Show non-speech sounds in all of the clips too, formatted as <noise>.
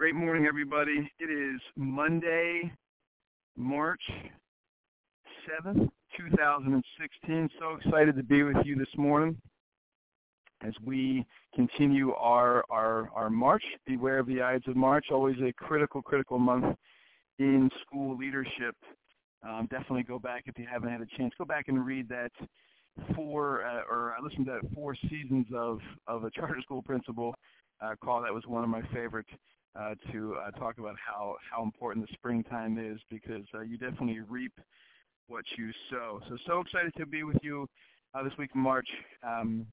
Great morning, everybody. It is Monday, March 7th, 2016. So excited to be with you this morning as we continue our, our, our march. Beware of the Ides of March, always a critical, critical month in school leadership. Um, definitely go back if you haven't had a chance. Go back and read that four, uh, or I listened to that four seasons of, of a charter school principal uh, call. That was one of my favorites uh, to uh, talk about how, how important the springtime is because uh, you definitely reap what you sow. So, so excited to be with you uh, this week in March. Um,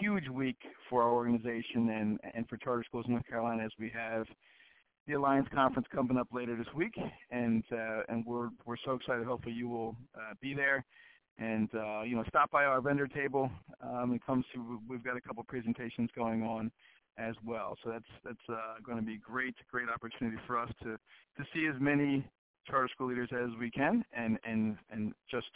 huge week for our organization and, and for charter schools in North Carolina as we have the Alliance Conference coming up later this week, and uh, and we're we're so excited. Hopefully, you will uh, be there, and uh, you know, stop by our vendor table. Um, it comes to we've got a couple presentations going on as well. So that's that's uh, going to be great, great opportunity for us to to see as many charter school leaders as we can, and and and just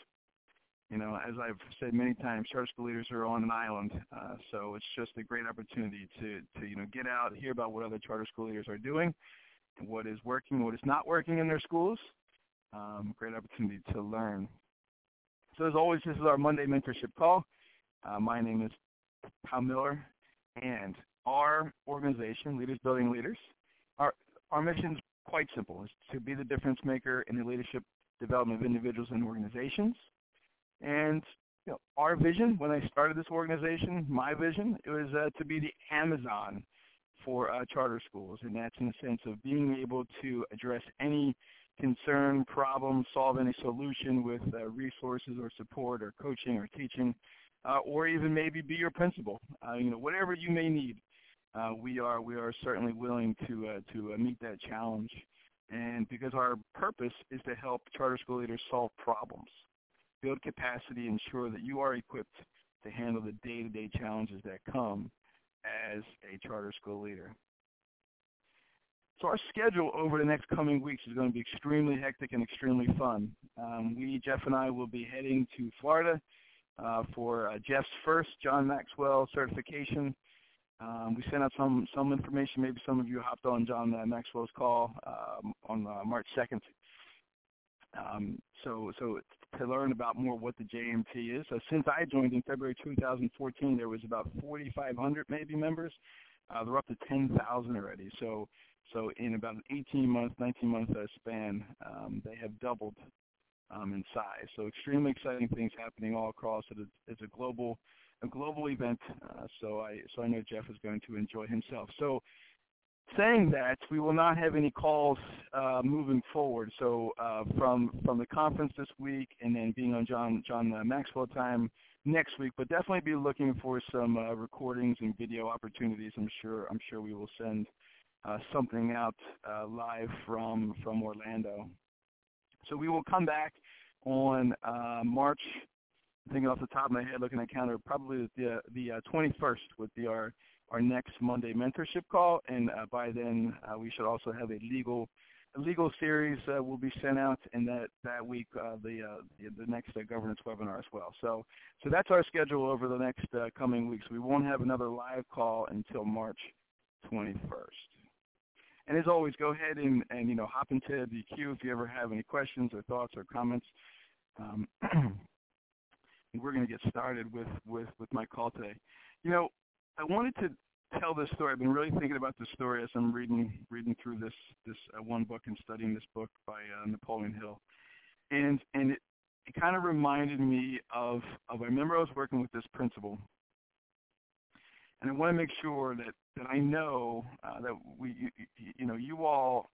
you know, as I've said many times, charter school leaders are on an island, uh, so it's just a great opportunity to to you know get out, hear about what other charter school leaders are doing, what is working, what is not working in their schools. Um, great opportunity to learn. So as always, this is our Monday mentorship call. Uh, my name is Tom Miller, and our organization, Leaders Building Leaders, our our mission is quite simple: is to be the difference maker in the leadership development of individuals and organizations. And you know, our vision when I started this organization, my vision, it was uh, to be the Amazon for uh, charter schools, and that's in the sense of being able to address any concern, problem, solve any solution with uh, resources or support or coaching or teaching, uh, or even maybe be your principal. Uh, you know, whatever you may need, uh, we are we are certainly willing to uh, to uh, meet that challenge. And because our purpose is to help charter school leaders solve problems, build capacity, ensure that you are equipped to handle the day-to-day challenges that come as a charter school leader. So our schedule over the next coming weeks is going to be extremely hectic and extremely fun. Um, we, Jeff and I, will be heading to Florida uh, for uh, Jeff's first John Maxwell certification. Um, we sent out some some information. Maybe some of you hopped on John uh, Maxwell's call um, on uh, March 2nd. Um, so so to learn about more what the JMT is. So since I joined in February 2014, there was about 4,500 maybe members. Uh, they're up to 10,000 already. So so in about an 18 month, 19 month uh, span, um, they have doubled um, in size. So extremely exciting things happening all across. It is, it's a global a global event. Uh, so I so I know Jeff is going to enjoy himself. So saying that, we will not have any calls uh, moving forward. So uh, from from the conference this week, and then being on John John uh, Maxwell time next week, but definitely be looking for some uh, recordings and video opportunities. I'm sure I'm sure we will send uh, something out live from from Orlando. So we will come back on March. I think off the top of my head, looking at calendar, probably the the 21st would be our our next Monday mentorship call, and uh, by then uh, we should also have a legal a legal series uh, will be sent out, and that that week uh, the, uh, the, the next uh, governance webinar as well. So so that's our schedule over the next coming weeks. We won't have another live call until March 21st. And as always, go ahead and, and you know hop into the queue if you ever have any questions or thoughts or comments. Um, <clears throat> we're going to get started with, with, with my call today. You know, I wanted to tell this story. I've been really thinking about this story as I'm reading reading through this this uh, one book and studying this book by uh, Napoleon Hill, and and it, it kind of reminded me of of I remember I was working with this principal, and I want to make sure that that I know uh, that we you, you know you all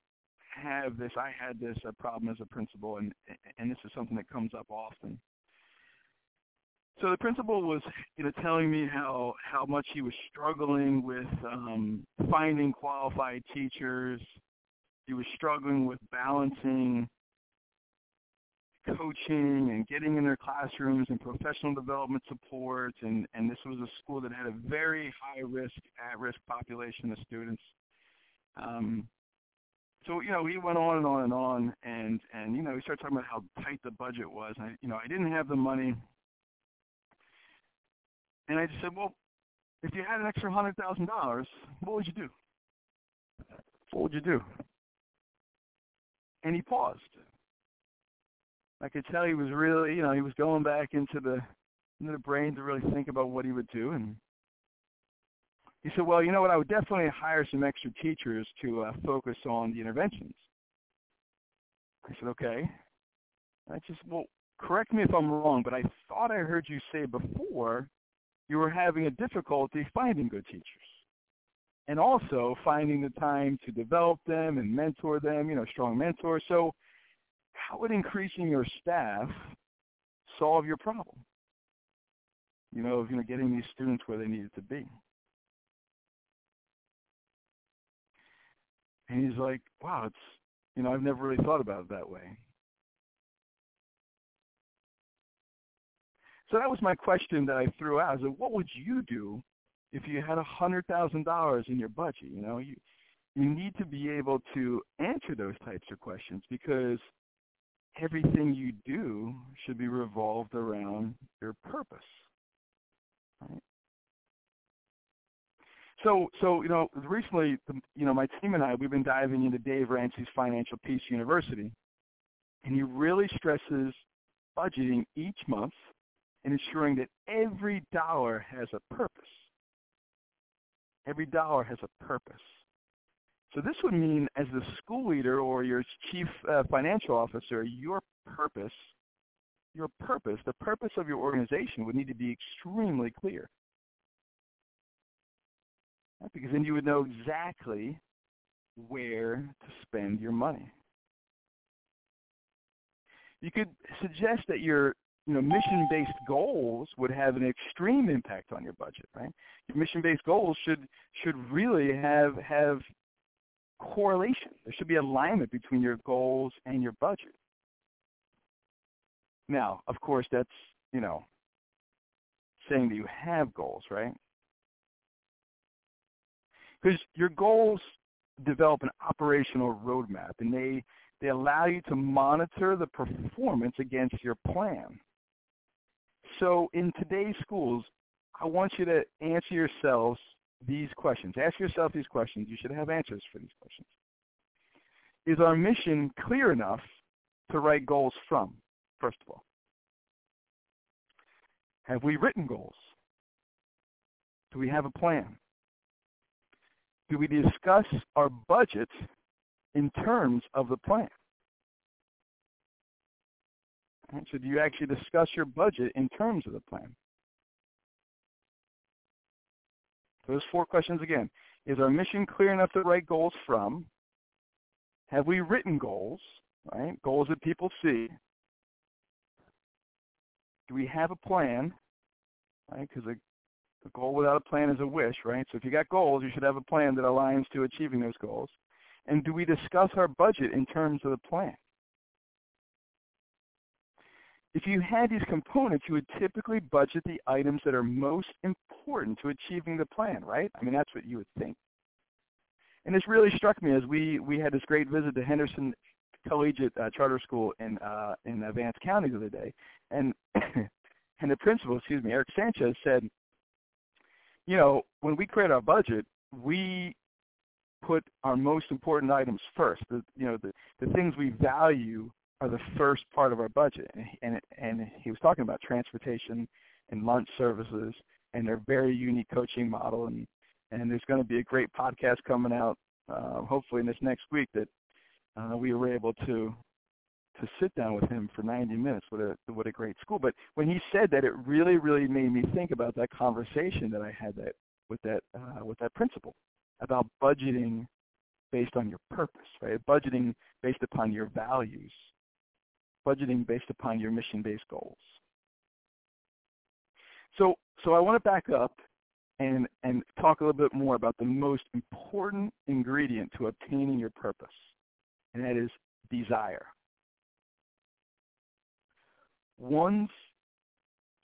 have this. I had this uh, problem as a principal, and and this is something that comes up often so the principal was, you know, telling me how how much he was struggling with um, finding qualified teachers. He was struggling with balancing coaching and getting in their classrooms and professional development support. And and this was a school that had a very high risk, at risk population of students. Um, so you know he went on and on and on, and and you know he started talking about how tight the budget was. And I, you know I didn't have the money and I just said, well, if you had an extra $100,000, what would you do? what would you do? And he paused. I could tell he was really, you know, he was going back into the into the brain to really think about what he would do. And he said, well, you know what, I would definitely hire some extra teachers to uh, focus on the interventions. I said, okay. I just, well, correct me if I'm wrong, but I thought I heard you say before you were having a difficulty finding good teachers and also finding the time to develop them and mentor them, you know, strong mentors. So how would increasing your staff solve your problem? You know, of you know, getting these students where they needed to be. And he's like, wow, it's, you know, I've never really thought about it that way. So that was my question that I threw out. I said, what would you do if you had a hundred thousand dollars in your budget? You know, you you need to be able to answer those types of questions because everything you do should be revolved around your purpose. Right? So, so you know, recently, um, you know, my team and I, we've been diving into Dave Ramsey's Financial Peace University, and he really stresses budgeting each month and ensuring that every dollar has a purpose. Every dollar has a purpose. So this would mean as the school leader or your chief uh, financial officer, your purpose, your purpose, the purpose of your organization would need to be extremely clear. Because then you would know exactly where to spend your money. You could suggest that your you know, mission-based goals would have an extreme impact on your budget, right? Your mission-based goals should should really have have correlation. There should be alignment between your goals and your budget. Now, of course, that's you know saying that you have goals, right? Because your goals develop an operational roadmap, and they they allow you to monitor the performance against your plan. So in today's schools, I want you to answer yourselves these questions. Ask yourself these questions. You should have answers for these questions. Is our mission clear enough to write goals from, first of all? Have we written goals? Do we have a plan? Do we discuss our budget in terms of the plan? So do you actually discuss your budget in terms of the plan? Those four questions again. Is our mission clear enough to write goals from? Have we written goals, right? Goals that people see. Do we have a plan, right? Because a, a goal without a plan is a wish, right? So if you got goals, you should have a plan that aligns to achieving those goals. And do we discuss our budget in terms of the plan? If you had these components, you would typically budget the items that are most important to achieving the plan, right? I mean, that's what you would think. And this really struck me as we, we had this great visit to Henderson Collegiate uh, Charter School in, uh, in Vance County the other day. And, <coughs> and the principal, excuse me, Eric Sanchez said, you know, when we create our budget, we put our most important items first. The, you know, the, the things we value are the first part of our budget. And, and he was talking about transportation and lunch services and their very unique coaching model. And, and there's going to be a great podcast coming out, uh, hopefully in this next week, that uh, we were able to to sit down with him for 90 minutes. What a what a great school! But when he said that, it really really made me think about that conversation that I had that with that uh, with that principal about budgeting based on your purpose, right? Budgeting based upon your values budgeting based upon your mission-based goals. So, so I want to back up and, and talk a little bit more about the most important ingredient to obtaining your purpose, and that is desire. One's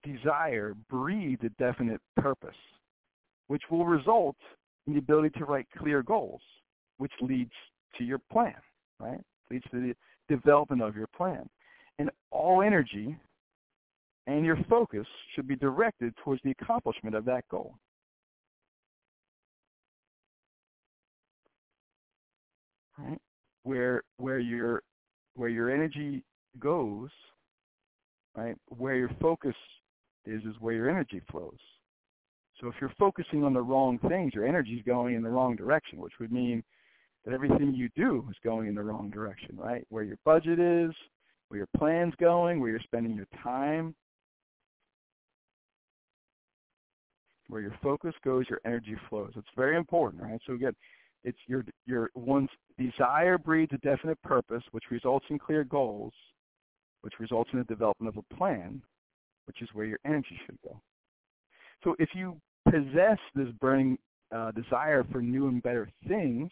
desire breeds a definite purpose, which will result in the ability to write clear goals, which leads to your plan, right? Leads to the development of your plan. And all energy and your focus should be directed towards the accomplishment of that goal. right? Where where your where your energy goes, right? Where your focus is is where your energy flows. So if you're focusing on the wrong things, your energy is going in the wrong direction, which would mean that everything you do is going in the wrong direction, right? Where your budget is, where your plan's going, where you're spending your time, where your focus goes, your energy flows. It's very important, right? So again, it's your your one's desire breeds a definite purpose, which results in clear goals, which results in the development of a plan, which is where your energy should go. So if you possess this burning uh, desire for new and better things,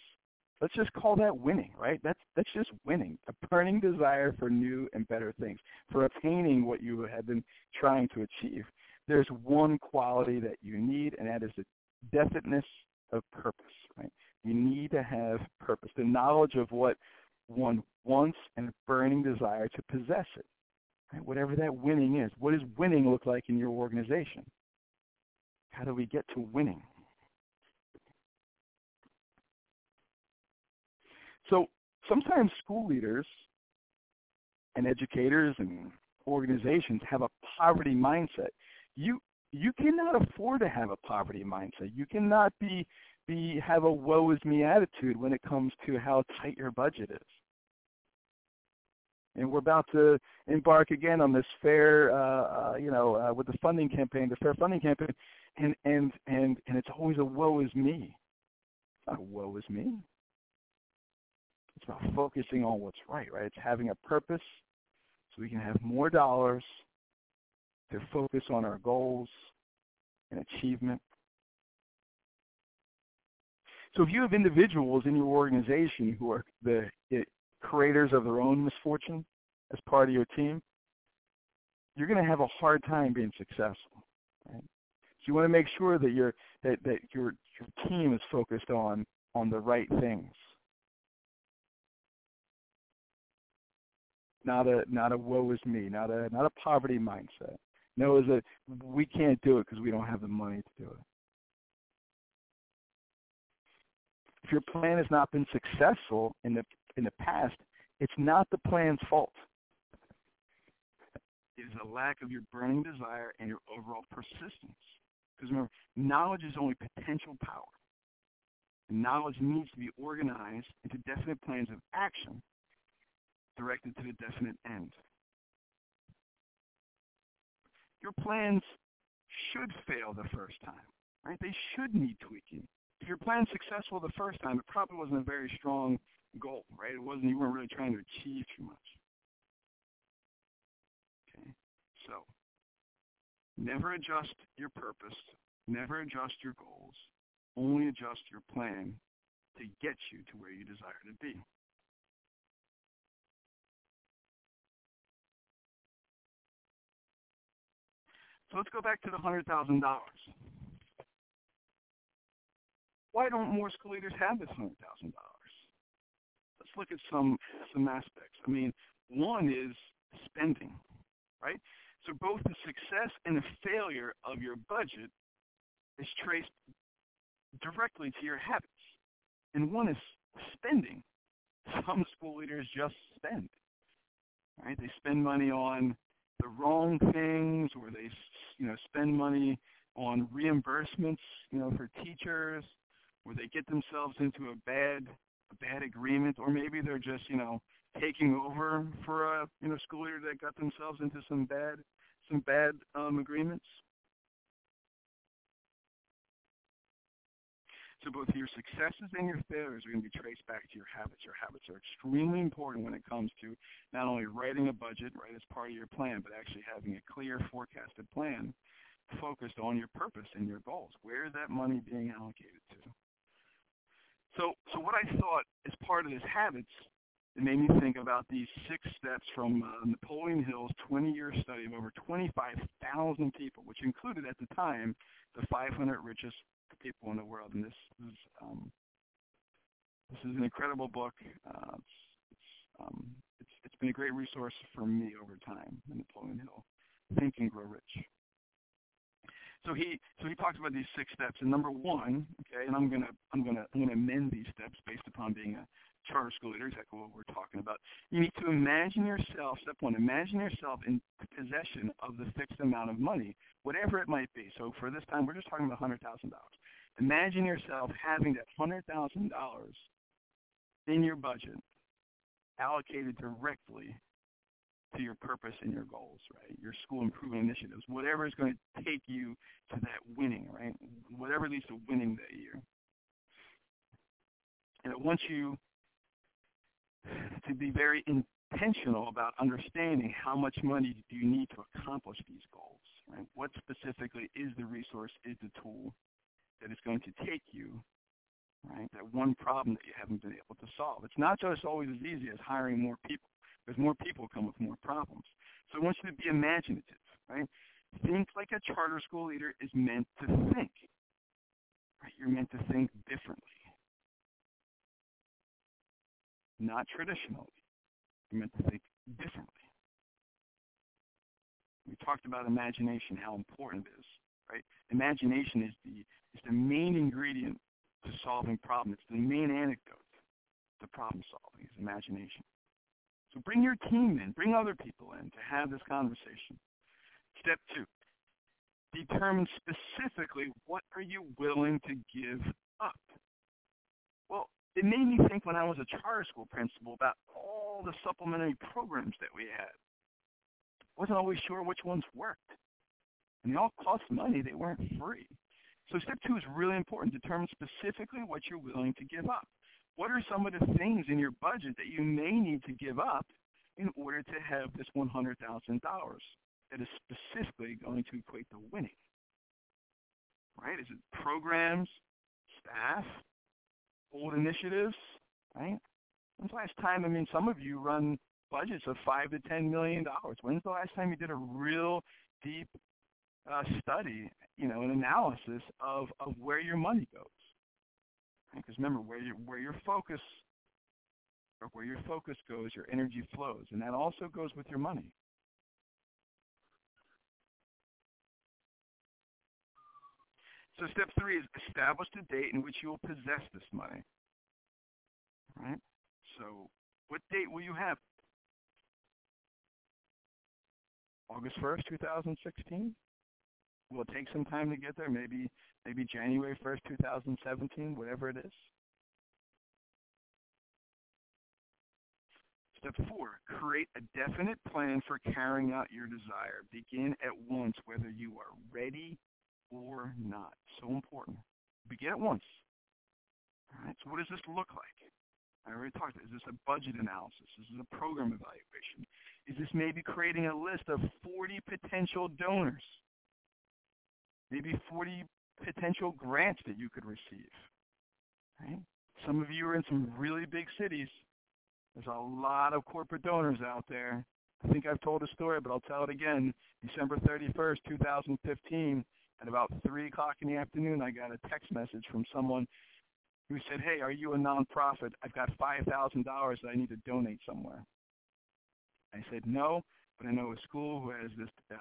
let's just call that winning, right? That's that's just winning. A burning desire for new and better things, for attaining what you have been trying to achieve there's one quality that you need, and that is the definiteness of purpose. Right? You need to have purpose, the knowledge of what one wants and a burning desire to possess it. Right? Whatever that winning is. What does winning look like in your organization? How do we get to winning? So sometimes school leaders and educators and organizations have a poverty mindset you you cannot afford to have a poverty mindset. You cannot be be have a woe is me attitude when it comes to how tight your budget is. And we're about to embark again on this fair, uh, uh, you know, uh, with the funding campaign, the fair funding campaign, and and and and it's always a woe is me. It's not a woe is me. It's about focusing on what's right, right? It's having a purpose so we can have more dollars to focus on our goals and achievement. So if you have individuals in your organization who are the creators of their own misfortune as part of your team, you're going to have a hard time being successful. Right? So you want to make sure that your that, that your your team is focused on on the right things. Not a not a woe is me, not a not a poverty mindset knows that we can't do it because we don't have the money to do it. If your plan has not been successful in the in the past, it's not the plan's fault. It is a lack of your burning desire and your overall persistence. Because remember, knowledge is only potential power. And knowledge needs to be organized into definite plans of action directed to the definite end your plans should fail the first time, right? They should need tweaking. If your plan's successful the first time, it probably wasn't a very strong goal, right? It wasn't, you weren't really trying to achieve too much. Okay, so never adjust your purpose, never adjust your goals, only adjust your plan to get you to where you desire to be. So let's go back to the $100,000. Why don't more school leaders have this $100,000? Let's look at some, some aspects. I mean, one is spending, right? So both the success and the failure of your budget is traced directly to your habits. And one is spending. Some school leaders just spend. Right? They spend money on the wrong things or they you know spend money on reimbursements you know for teachers or they get themselves into a bad a bad agreement or maybe they're just you know taking over for a you know school leader that got themselves into some bad some bad um, agreements So both your successes and your failures are going to be traced back to your habits. Your habits are extremely important when it comes to not only writing a budget, right, as part of your plan, but actually having a clear forecasted plan focused on your purpose and your goals. Where is that money being allocated to? So, so what I thought as part of this habits, it made me think about these six steps from uh, Napoleon Hill's 20-year study of over 25,000 people, which included at the time the 500 richest people in the world. And this is um, this is an incredible book. Uh, it's, it's, um, it's, it's been a great resource for me over time. Napoleon Hill, Think and Grow Rich. So he so he talks about these six steps. And number one, okay, and I'm gonna I'm gonna I'm gonna amend these steps based upon being a charter school leader, exactly what we're talking about. You need to imagine yourself, step one, imagine yourself in possession of the fixed amount of money, whatever it might be. So for this time, we're just talking about $100,000. Imagine yourself having that $100,000 in your budget allocated directly to your purpose and your goals, right? Your school improvement initiatives, whatever is going to take you to that winning, right? Whatever leads to winning that year. And it wants you to be very intentional about understanding how much money do you need to accomplish these goals, right? What specifically is the resource, is the tool that is going to take you, right? That one problem that you haven't been able to solve. It's not just always as easy as hiring more people because more people come with more problems. So I want you to be imaginative, right? Think like a charter school leader is meant to think. Right? You're meant to think differently. Not traditionally. You're meant to think differently. We talked about imagination, how important it is, right? Imagination is the is the main ingredient to solving problems. It's the main antidote to problem solving is imagination. So bring your team in, bring other people in to have this conversation. Step two, determine specifically what are you willing to give up. Well, it made me think when I was a charter school principal about all the supplementary programs that we had. Wasn't always sure which ones worked. And they all cost money. They weren't free. So step two is really important. Determine specifically what you're willing to give up what are some of the things in your budget that you may need to give up in order to have this $100,000 that is specifically going to equate to winning? Right? Is it programs, staff, old initiatives? Right? When's the last time, I mean, some of you run budgets of five to ten million dollars. When's the last time you did a real deep uh, study, you know, an analysis of, of where your money goes? Because remember, where your where your focus or where your focus goes, your energy flows, and that also goes with your money. So step three is establish the date in which you will possess this money. Right? So what date will you have? August 1st, 2016? Will take some time to get there? Maybe maybe January 1st, 2017, whatever it is. Step four, create a definite plan for carrying out your desire. Begin at once whether you are ready or not. So important. Begin at once. All right, so what does this look like? I already talked about Is this a budget analysis? Is this a program evaluation? Is this maybe creating a list of 40 potential donors? Maybe 40 potential grants that you could receive. Right? Some of you are in some really big cities. There's a lot of corporate donors out there. I think I've told a story, but I'll tell it again. December 31st, 2015, at about 3 o'clock in the afternoon, I got a text message from someone who said, hey, are you a nonprofit? I've got $5,000 that I need to donate somewhere. I said, no, but I know a school who has this uh,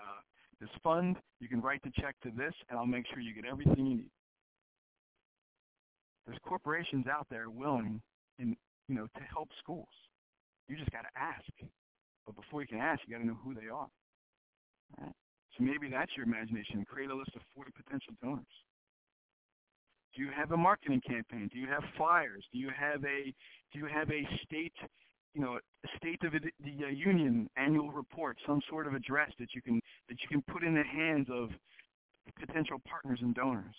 this fund. You can write the check to this, and I'll make sure you get everything you need. There's corporations out there willing, in, you know, to help schools. You just got to ask. But before you can ask, you got to know who they are. Right? So maybe that's your imagination. Create a list of 40 potential donors. Do you have a marketing campaign? Do you have flyers? Do you have a do you have a state you know, State of the, the uh, Union annual report, some sort of address that you can that you can put in the hands of potential partners and donors.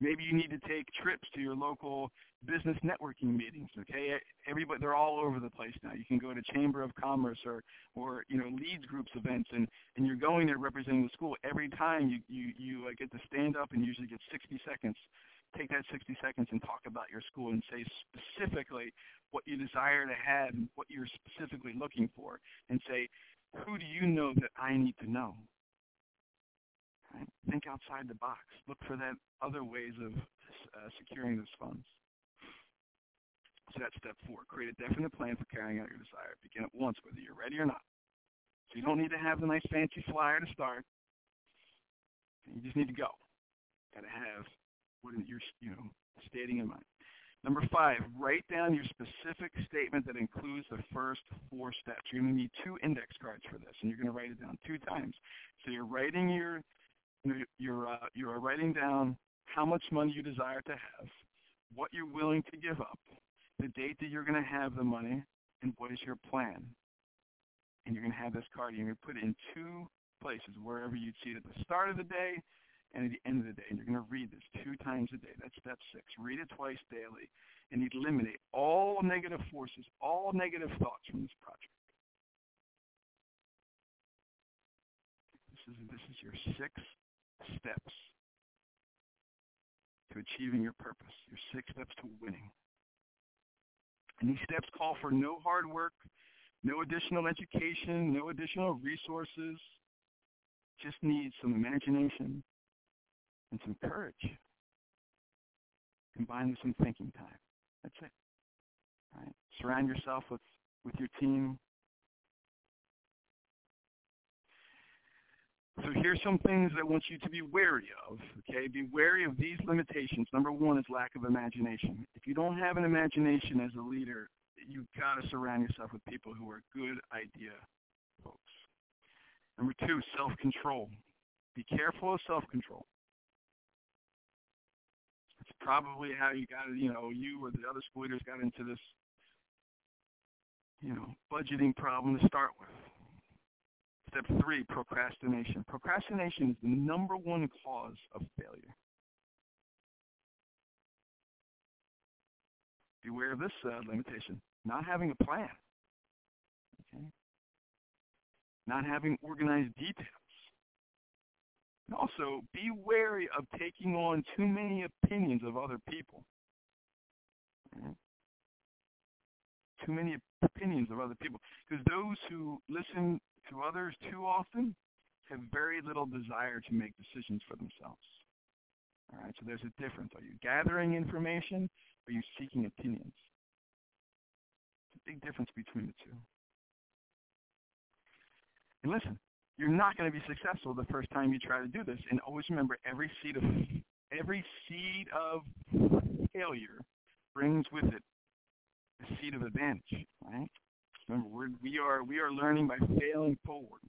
Maybe you need to take trips to your local business networking meetings. Okay, everybody they're all over the place now. You can go to Chamber of Commerce or or you know Leads Groups events, and and you're going there representing the school. Every time you you you uh, get to stand up and usually get 60 seconds take that 60 seconds and talk about your school and say specifically what you desire to have and what you're specifically looking for and say, who do you know that I need to know? Right? Think outside the box. Look for that other ways of uh, securing those funds. So that's step four. Create a definite plan for carrying out your desire. Begin at once, whether you're ready or not. So you don't need to have the nice fancy flyer to start. You just need to go. Got to have what you're you know stating in mind. Number five, write down your specific statement that includes the first four steps. You're going to need two index cards for this, and you're going to write it down two times. So you're writing your, you're, uh, you're writing down how much money you desire to have, what you're willing to give up, the date that you're going to have the money, and what is your plan. And you're going to have this card. You're going to put it in two places, wherever you'd see it at the start of the day and at the end of the day. And you're going to read this two times a day. That's step six. Read it twice daily and eliminate all negative forces, all negative thoughts from this project. This is, this is your six steps to achieving your purpose, your six steps to winning. And these steps call for no hard work, no additional education, no additional resources. Just need some imagination, and some courage combined with some thinking time. That's it. Right? Surround yourself with, with your team. So here's some things that I want you to be wary of. Okay, be wary of these limitations. Number one is lack of imagination. If you don't have an imagination as a leader, you've got to surround yourself with people who are good idea folks. Number two, self-control. Be careful of self-control probably how you got you know, you or the other school leaders got into this, you know, budgeting problem to start with. Step three, procrastination. Procrastination is the number one cause of failure. Beware of this uh, limitation, not having a plan. Okay? Not having organized details. Also, be wary of taking on too many opinions of other people. Too many opinions of other people. Because those who listen to others too often have very little desire to make decisions for themselves. All right, so there's a difference. Are you gathering information or are you seeking opinions? It's a big difference between the two. And listen, you're not going to be successful the first time you try to do this. And always remember, every seed of every seed of failure brings with it a seed of advantage. Right? Remember, we're, we are we are learning by failing forward.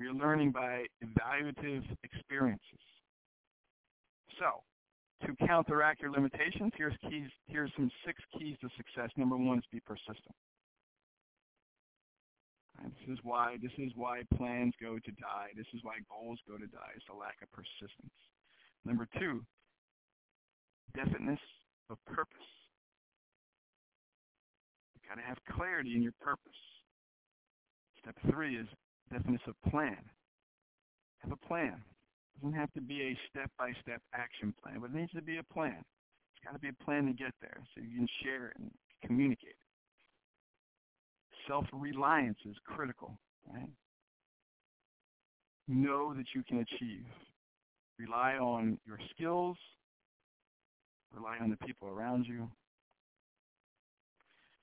We are learning by evaluative experiences. So, to counteract your limitations, here's keys. Here's some six keys to success. Number one is be persistent. This is why this is why plans go to die. This is why goals go to die. It's a lack of persistence. Number two, definiteness of purpose. You got to have clarity in your purpose. Step three is definiteness of plan. Have a plan. It doesn't have to be a step-by-step action plan, but it needs to be a plan. It's got to be a plan to get there so you can share it and communicate self-reliance is critical, right? Know that you can achieve. Rely on your skills. Rely on the people around you.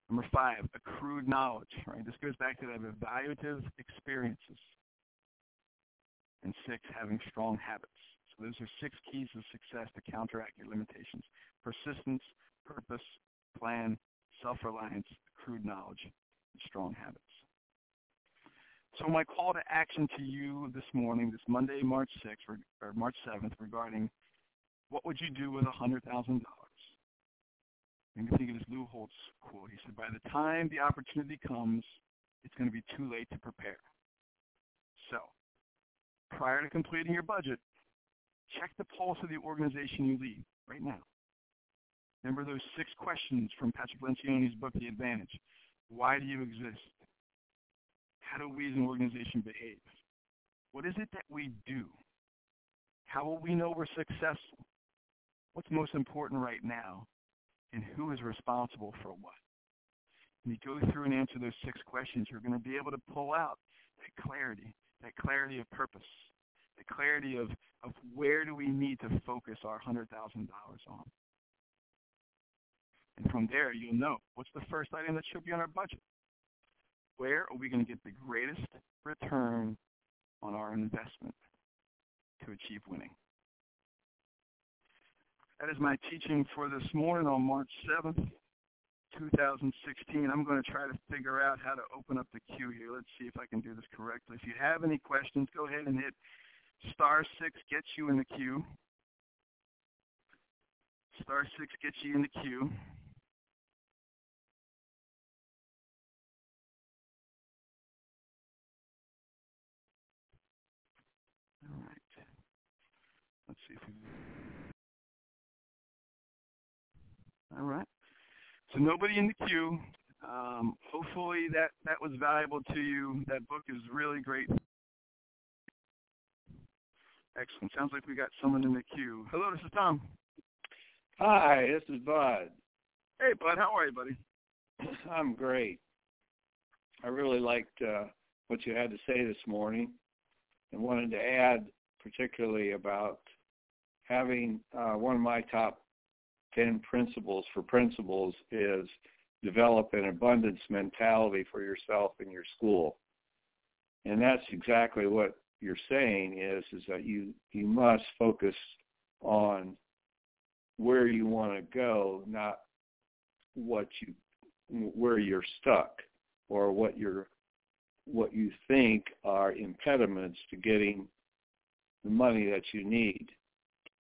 Number five, accrued knowledge, right? This goes back to that evaluative experiences. And six, having strong habits. So those are six keys of success to counteract your limitations. Persistence, purpose, plan, self-reliance, accrued knowledge, strong habits. So my call to action to you this morning, this Monday, March 6th or March 7th, regarding what would you do with $100,000? Maybe think of this Lou Holtz quote. He said, by the time the opportunity comes, it's going to be too late to prepare. So, prior to completing your budget, check the pulse of the organization you lead right now. Remember those six questions from Patrick Lencioni's book, The Advantage. Why do you exist? How do we as an mm-hmm. organization behave? What is it that we do? How will we know we're successful? What's most important right now? And who is responsible for what? When you go through and answer those six questions, you're going to be able to pull out that clarity, that clarity of purpose, the clarity of, of where do we need to focus our $100,000 on. And from there, you'll know what's the first item that should be on our budget. Where are we going to get the greatest return on our investment to achieve winning? That is my teaching for this morning on March 7th, 2016. I'm going to try to figure out how to open up the queue here. Let's see if I can do this correctly. If you have any questions, go ahead and hit star 6 gets you in the queue. Star 6 gets you in the queue. All right. Let's see if we... All right. So nobody in the queue. Um, hopefully that, that was valuable to you. That book is really great. Excellent. Sounds like we got someone in the queue. Hello, this is Tom. Hi, this is Bud. Hey, Bud. How are you, buddy? <clears throat> I'm great. I really liked uh, what you had to say this morning and wanted to add particularly about having uh, one of my top 10 principles for principals is develop an abundance mentality for yourself and your school. And that's exactly what you're saying is is that you you must focus on where you want to go, not what you where you're stuck or what you're what you think are impediments to getting the money that you need.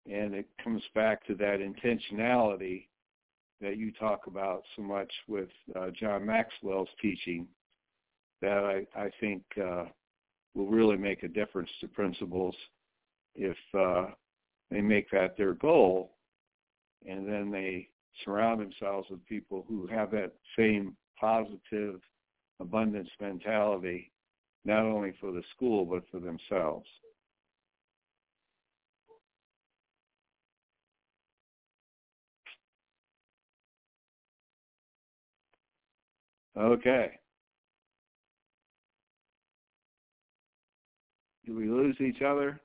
And it comes back to that intentionality that you talk about so much with uh, John Maxwell's teaching that I, I think uh, will really make a difference to principals if uh, they make that their goal and then they surround themselves with people who have that same positive abundance mentality, not only for the school but for themselves. Okay. Do we lose each other?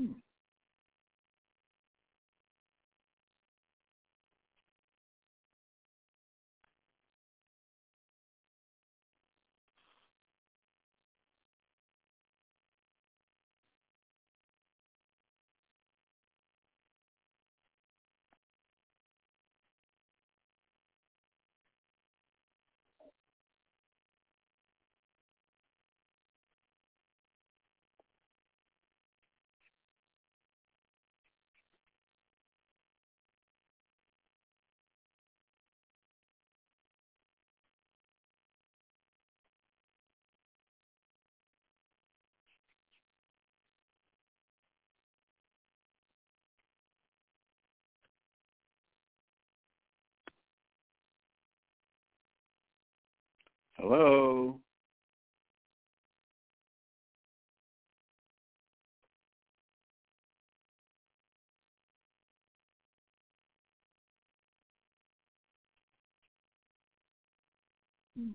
Hmm. Hello. Hmm.